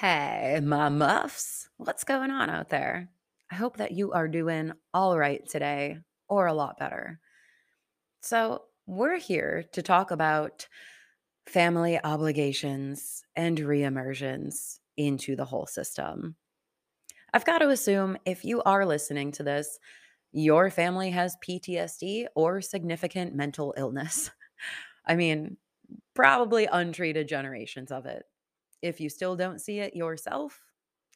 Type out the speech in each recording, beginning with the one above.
Hey, my muffs. What's going on out there? I hope that you are doing all right today or a lot better. So, we're here to talk about family obligations and reimmersions into the whole system. I've got to assume if you are listening to this, your family has PTSD or significant mental illness. I mean, probably untreated generations of it. If you still don't see it yourself,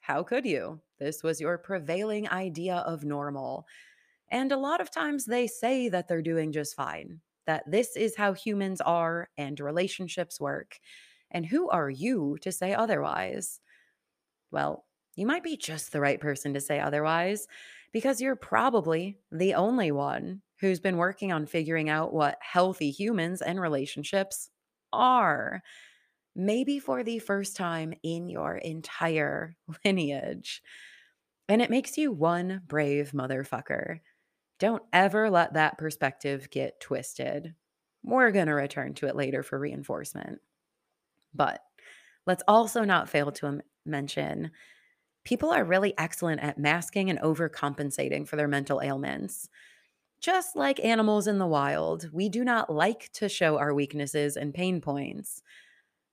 how could you? This was your prevailing idea of normal. And a lot of times they say that they're doing just fine, that this is how humans are and relationships work. And who are you to say otherwise? Well, you might be just the right person to say otherwise because you're probably the only one who's been working on figuring out what healthy humans and relationships are maybe for the first time in your entire lineage. And it makes you one brave motherfucker. Don't ever let that perspective get twisted. We're going to return to it later for reinforcement. But let's also not fail to mention people are really excellent at masking and overcompensating for their mental ailments. Just like animals in the wild, we do not like to show our weaknesses and pain points.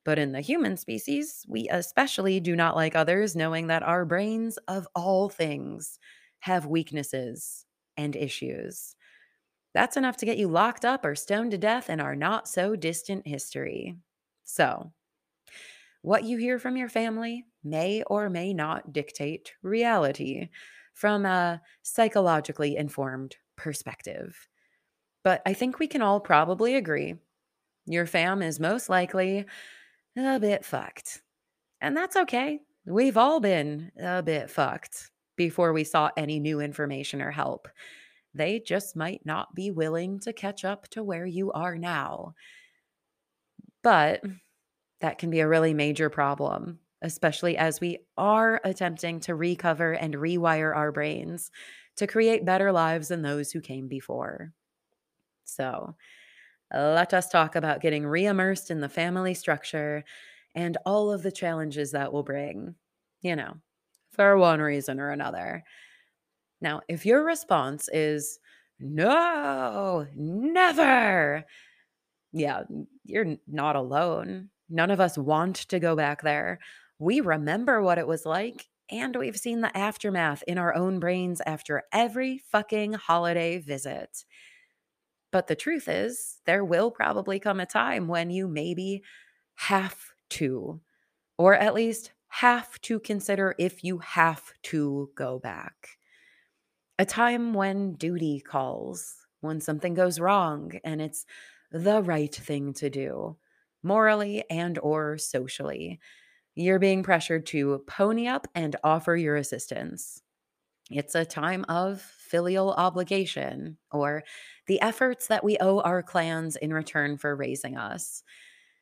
But in the human species, we especially do not like others knowing that our brains, of all things, have weaknesses and issues. That's enough to get you locked up or stoned to death in our not so distant history. So, what you hear from your family may or may not dictate reality from a psychologically informed perspective. But I think we can all probably agree your fam is most likely a bit fucked. And that's okay. We've all been a bit fucked before we saw any new information or help. They just might not be willing to catch up to where you are now. But that can be a really major problem, especially as we are attempting to recover and rewire our brains to create better lives than those who came before. So, let us talk about getting reimmersed in the family structure and all of the challenges that will bring, you know, for one reason or another. Now, if your response is no, never, yeah, you're not alone. None of us want to go back there. We remember what it was like, and we've seen the aftermath in our own brains after every fucking holiday visit. But the truth is, there will probably come a time when you maybe have to, or at least have to consider if you have to go back. A time when duty calls, when something goes wrong and it's the right thing to do, morally and or socially. You're being pressured to pony up and offer your assistance. It's a time of filial obligation or the efforts that we owe our clans in return for raising us.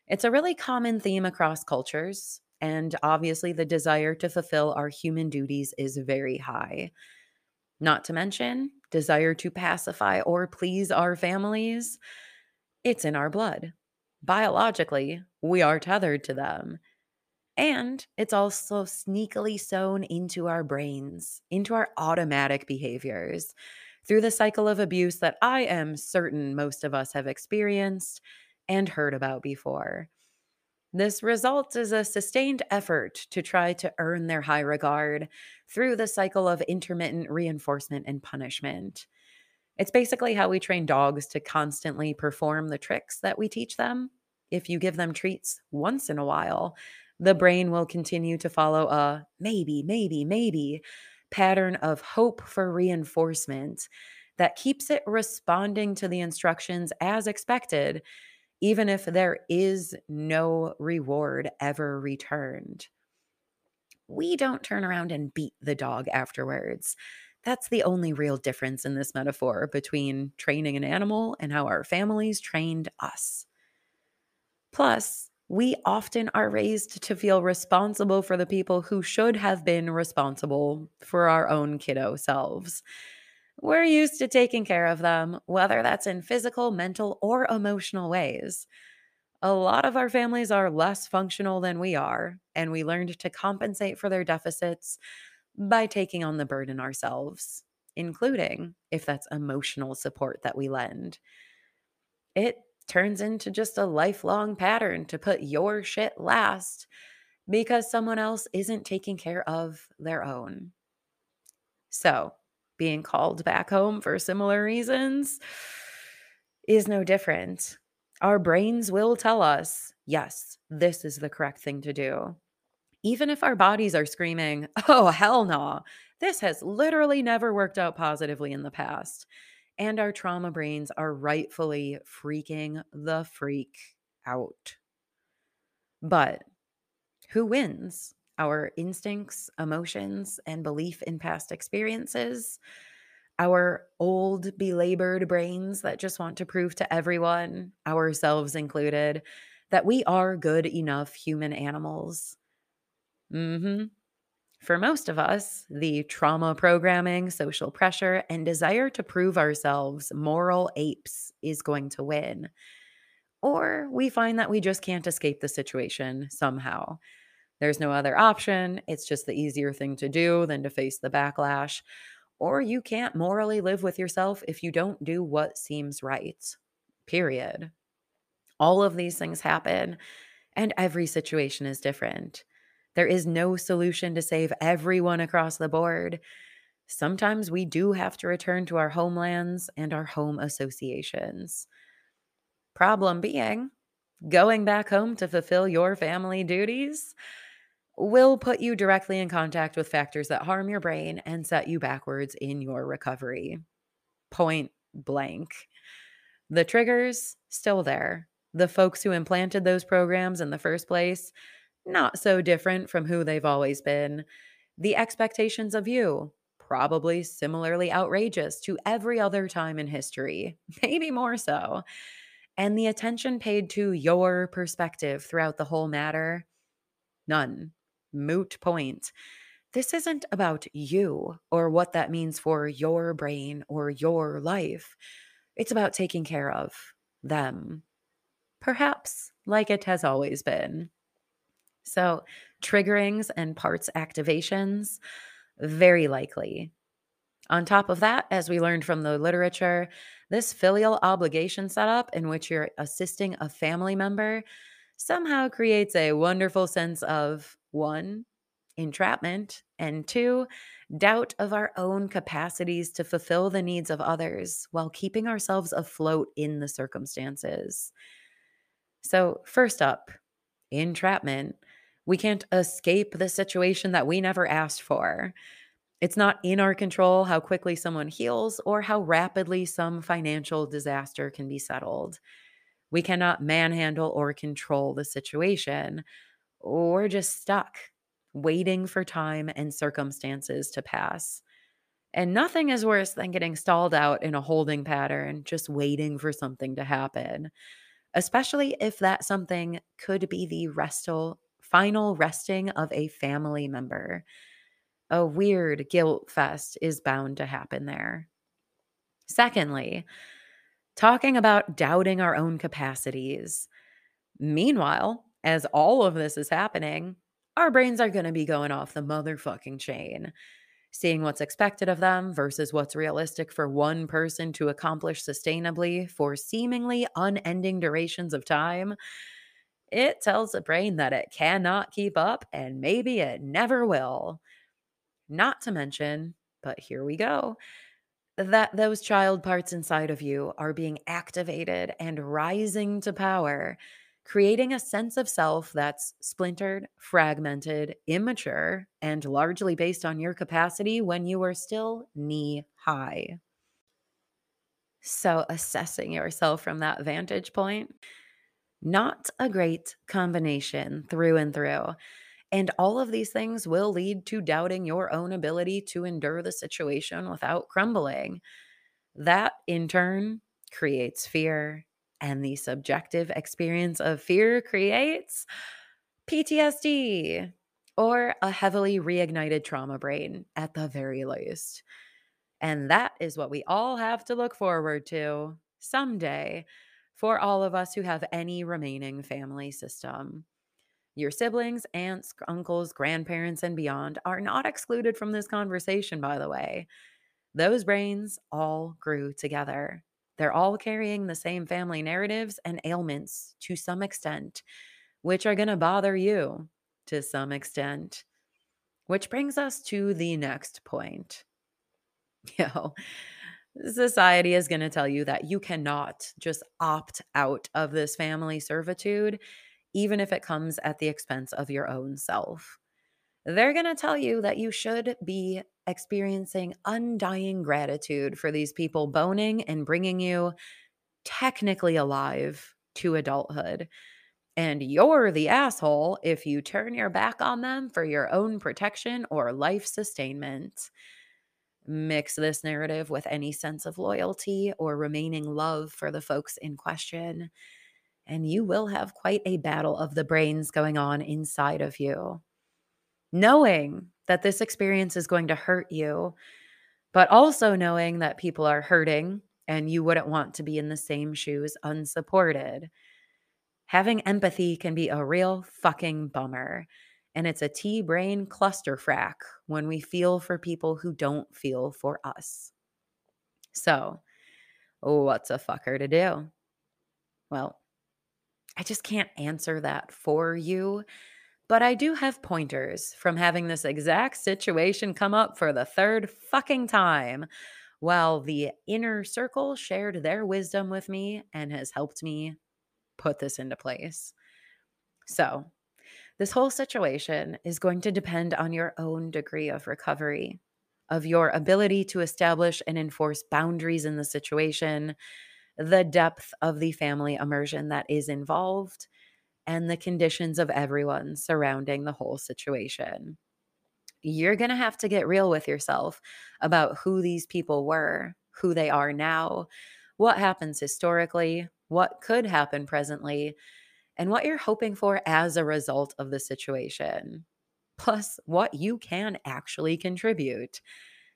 It's a really common theme across cultures, and obviously, the desire to fulfill our human duties is very high. Not to mention, desire to pacify or please our families. It's in our blood. Biologically, we are tethered to them. And it's also sneakily sewn into our brains, into our automatic behaviors through the cycle of abuse that I am certain most of us have experienced and heard about before. This results is a sustained effort to try to earn their high regard through the cycle of intermittent reinforcement and punishment. It's basically how we train dogs to constantly perform the tricks that we teach them. If you give them treats once in a while, the brain will continue to follow a maybe, maybe, maybe pattern of hope for reinforcement that keeps it responding to the instructions as expected, even if there is no reward ever returned. We don't turn around and beat the dog afterwards. That's the only real difference in this metaphor between training an animal and how our families trained us. Plus, we often are raised to feel responsible for the people who should have been responsible for our own kiddo selves. We're used to taking care of them, whether that's in physical, mental, or emotional ways. A lot of our families are less functional than we are, and we learned to compensate for their deficits by taking on the burden ourselves, including if that's emotional support that we lend. It turns into just a lifelong pattern to put your shit last because someone else isn't taking care of their own. So, being called back home for similar reasons is no different. Our brains will tell us, yes, this is the correct thing to do. Even if our bodies are screaming, oh, hell no, this has literally never worked out positively in the past. And our trauma brains are rightfully freaking the freak out. But who wins? Our instincts, emotions, and belief in past experiences? Our old, belabored brains that just want to prove to everyone, ourselves included, that we are good enough human animals. Mm-hmm. For most of us, the trauma programming, social pressure, and desire to prove ourselves moral apes is going to win. Or we find that we just can't escape the situation somehow. There's no other option. It's just the easier thing to do than to face the backlash. Or you can't morally live with yourself if you don't do what seems right. Period. All of these things happen, and every situation is different. There is no solution to save everyone across the board. Sometimes we do have to return to our homelands and our home associations. Problem being, going back home to fulfill your family duties will put you directly in contact with factors that harm your brain and set you backwards in your recovery. Point blank. The triggers, still there. The folks who implanted those programs in the first place, not so different from who they've always been. The expectations of you, probably similarly outrageous to every other time in history, maybe more so. And the attention paid to your perspective throughout the whole matter, none moot point. This isn't about you or what that means for your brain or your life. It's about taking care of them, perhaps like it has always been. So, triggerings and parts activations, very likely. On top of that, as we learned from the literature, this filial obligation setup in which you're assisting a family member somehow creates a wonderful sense of one, entrapment, and two, doubt of our own capacities to fulfill the needs of others while keeping ourselves afloat in the circumstances. So, first up, entrapment. We can't escape the situation that we never asked for. It's not in our control how quickly someone heals or how rapidly some financial disaster can be settled. We cannot manhandle or control the situation. We're just stuck, waiting for time and circumstances to pass. And nothing is worse than getting stalled out in a holding pattern, just waiting for something to happen, especially if that something could be the restal, final resting of a family member. A weird guilt fest is bound to happen there. Secondly, talking about doubting our own capacities. Meanwhile, as all of this is happening, our brains are going to be going off the motherfucking chain, seeing what's expected of them versus what's realistic for one person to accomplish sustainably for seemingly unending durations of time. It tells the brain that it cannot keep up and maybe it never will. Not to mention, but here we go, that those child parts inside of you are being activated and rising to power, creating a sense of self that's splintered, fragmented, immature, and largely based on your capacity when you are still knee high. So, assessing yourself from that vantage point, not a great combination through and through. And all of these things will lead to doubting your own ability to endure the situation without crumbling. That, in turn, creates fear. And the subjective experience of fear creates PTSD or a heavily reignited trauma brain at the very least. And that is what we all have to look forward to someday for all of us who have any remaining family system. Your siblings, aunts, uncles, grandparents, and beyond are not excluded from this conversation, by the way. Those brains all grew together. They're all carrying the same family narratives and ailments to some extent, which are going to bother you to some extent. Which brings us to the next point. Know, society is going to tell you that you cannot just opt out of this family servitude, even if it comes at the expense of your own self. They're going to tell you that you should be experiencing undying gratitude for these people boning and bringing you technically alive to adulthood. And you're the asshole if you turn your back on them for your own protection or life sustainment. Mix this narrative with any sense of loyalty or remaining love for the folks in question, and you will have quite a battle of the brains going on inside of you. Knowing that this experience is going to hurt you, but also knowing that people are hurting and you wouldn't want to be in the same shoes unsupported. Having empathy can be a real fucking bummer. And it's a T brain clusterfrack when we feel for people who don't feel for us. So, what's a fucker to do? Well, I just can't answer that for you, but I do have pointers from having this exact situation come up for the third fucking time while the inner circle shared their wisdom with me and has helped me put this into place. So, this whole situation is going to depend on your own degree of recovery, of your ability to establish and enforce boundaries in the situation, the depth of the family immersion that is involved, and the conditions of everyone surrounding the whole situation. You're going to have to get real with yourself about who these people were, who they are now, what happens historically, what could happen presently, and what you're hoping for as a result of the situation, plus what you can actually contribute.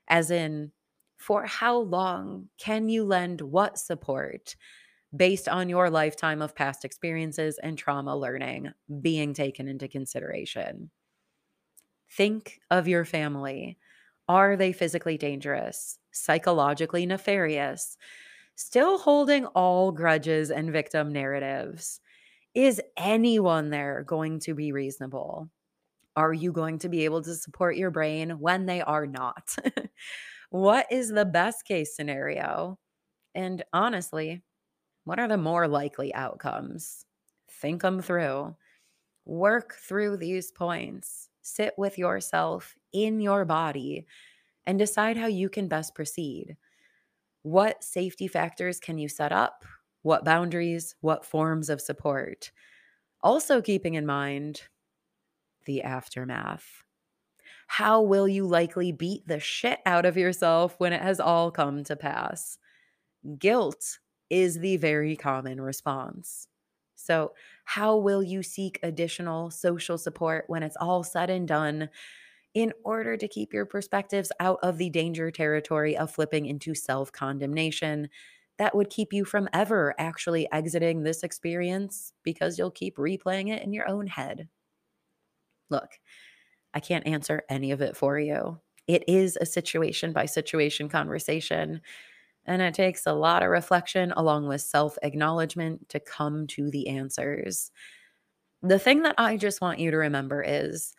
As in, for how long can you lend what support based on your lifetime of past experiences and trauma learning being taken into consideration? Think of your family. Are they physically dangerous, psychologically nefarious, still holding all grudges and victim narratives? Is anyone there going to be reasonable? Are you going to be able to support your brain when they are not? what is the best case scenario? And honestly, what are the more likely outcomes? Think them through. Work through these points. Sit with yourself in your body and decide how you can best proceed. What safety factors can you set up? What boundaries, what forms of support. Also, keeping in mind the aftermath. How will you likely beat the shit out of yourself when it has all come to pass? Guilt is the very common response. So, how will you seek additional social support when it's all said and done in order to keep your perspectives out of the danger territory of flipping into self condemnation that would keep you from ever actually exiting this experience because you'll keep replaying it in your own head. Look, I can't answer any of it for you. It is a situation by situation conversation, and it takes a lot of reflection along with self acknowledgement to come to the answers. The thing that I just want you to remember is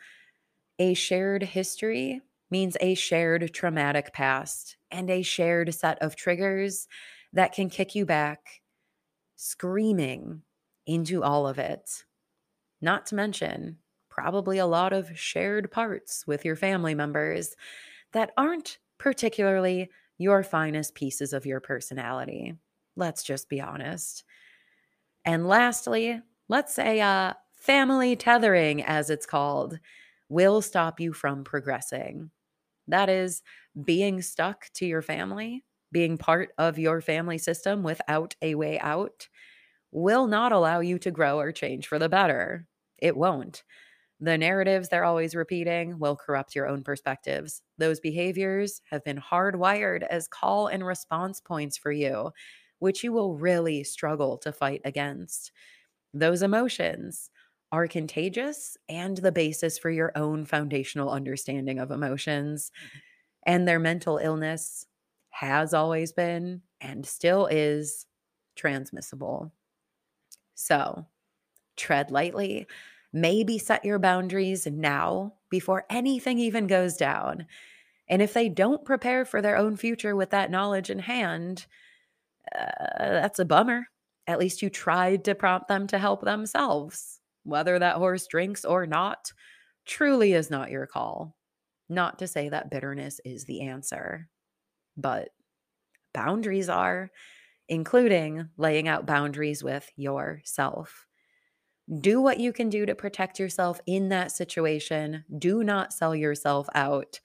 a shared history means a shared traumatic past and a shared set of triggers that can kick you back screaming into all of it. Not to mention, probably a lot of shared parts with your family members that aren't particularly your finest pieces of your personality. Let's just be honest. And lastly, let's say uh, family tethering, as it's called, will stop you from progressing. That is, being stuck to your family being part of your family system without a way out will not allow you to grow or change for the better. It won't. The narratives they're always repeating will corrupt your own perspectives. Those behaviors have been hardwired as call and response points for you which you will really struggle to fight against. Those emotions are contagious and the basis for your own foundational understanding of emotions. Mm-hmm. And their mental illness has always been and still is transmissible. So tread lightly. Maybe set your boundaries now before anything even goes down. And if they don't prepare for their own future with that knowledge in hand, uh, that's a bummer. At least you tried to prompt them to help themselves. Whether that horse drinks or not truly is not your call. Not to say that bitterness is the answer, but boundaries are, including laying out boundaries with yourself. Do what you can do to protect yourself in that situation. Do not sell yourself out.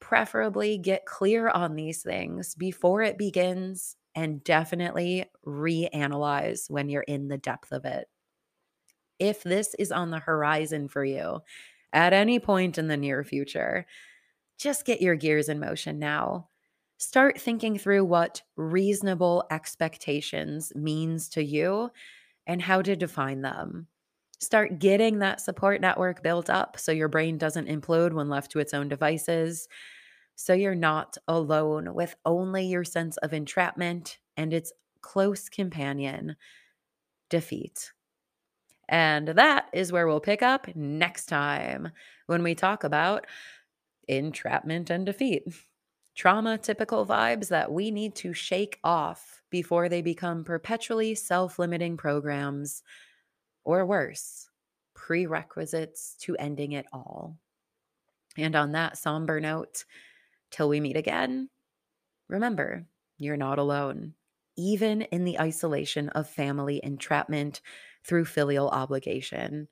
Preferably get clear on these things before it begins and definitely reanalyze when you're in the depth of it. If this is on the horizon for you at any point in the near future, just get your gears in motion now. Start thinking through what reasonable expectations means to you and how to define them. Start getting that support network built up so your brain doesn't implode when left to its own devices. So you're not alone with only your sense of entrapment and its close companion, defeat. And that is where we'll pick up next time when we talk about entrapment and defeat. Trauma typical vibes that we need to shake off before they become perpetually self limiting programs or worse, prerequisites to ending it all. And on that somber note, till we meet again, remember, you're not alone, even in the isolation of family entrapment through filial obligation.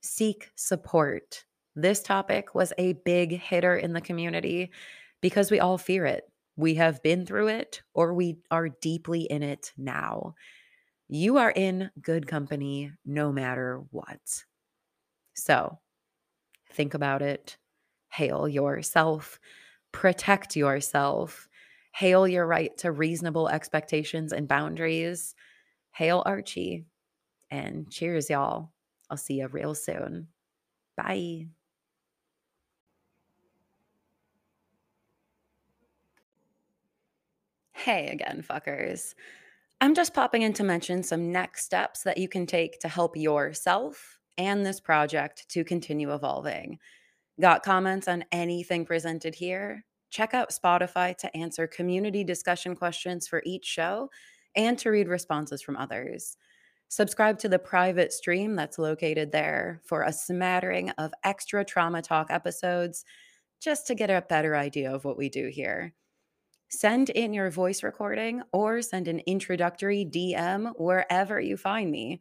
Seek support. This topic was a big hitter in the community because we all fear it. We have been through it or we are deeply in it now. You are in good company no matter what. So think about it. Hail yourself. Protect yourself. Hail your right to reasonable expectations and boundaries. Hail Archie. And cheers, y'all. I'll see you real soon. Bye. Hey again, fuckers. I'm just popping in to mention some next steps that you can take to help yourself and this project to continue evolving. Got comments on anything presented here? Check out Spotify to answer community discussion questions for each show and to read responses from others. Subscribe to the private stream that's located there for a smattering of extra trauma talk episodes just to get a better idea of what we do here. Send in your voice recording or send an introductory DM wherever you find me.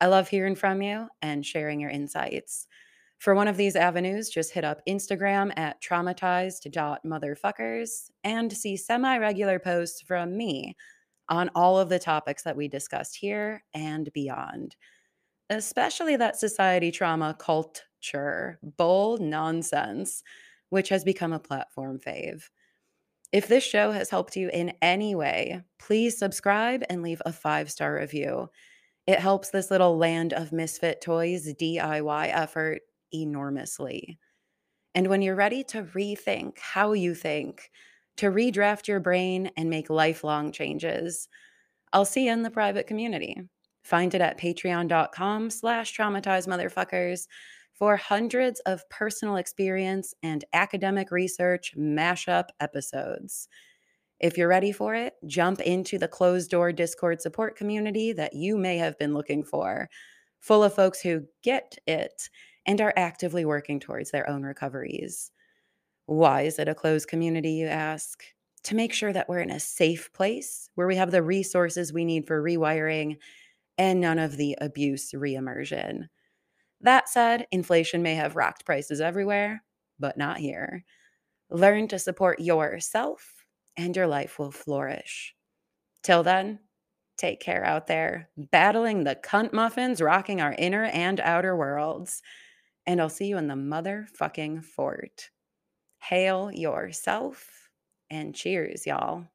I love hearing from you and sharing your insights. For one of these avenues, just hit up Instagram at traumatized.motherfuckers and see semi regular posts from me on all of the topics that we discussed here and beyond, especially that society trauma culture, bold nonsense, which has become a platform fave. If this show has helped you in any way, please subscribe and leave a five star review. It helps this little land of misfit toys DIY effort enormously. And when you're ready to rethink how you think, to redraft your brain and make lifelong changes, I'll see you in the private community. Find it at patreon.com slash traumatized motherfuckers for hundreds of personal experience and academic research mashup episodes. If you're ready for it, jump into the closed door Discord support community that you may have been looking for, full of folks who get it and are actively working towards their own recoveries. Why is it a closed community, you ask? To make sure that we're in a safe place where we have the resources we need for rewiring and none of the abuse reimmersion. That said, inflation may have rocked prices everywhere, but not here. Learn to support yourself, and your life will flourish. Till then, take care out there, battling the cunt muffins rocking our inner and outer worlds. And I'll see you in the motherfucking fort. Hail yourself and cheers, y'all.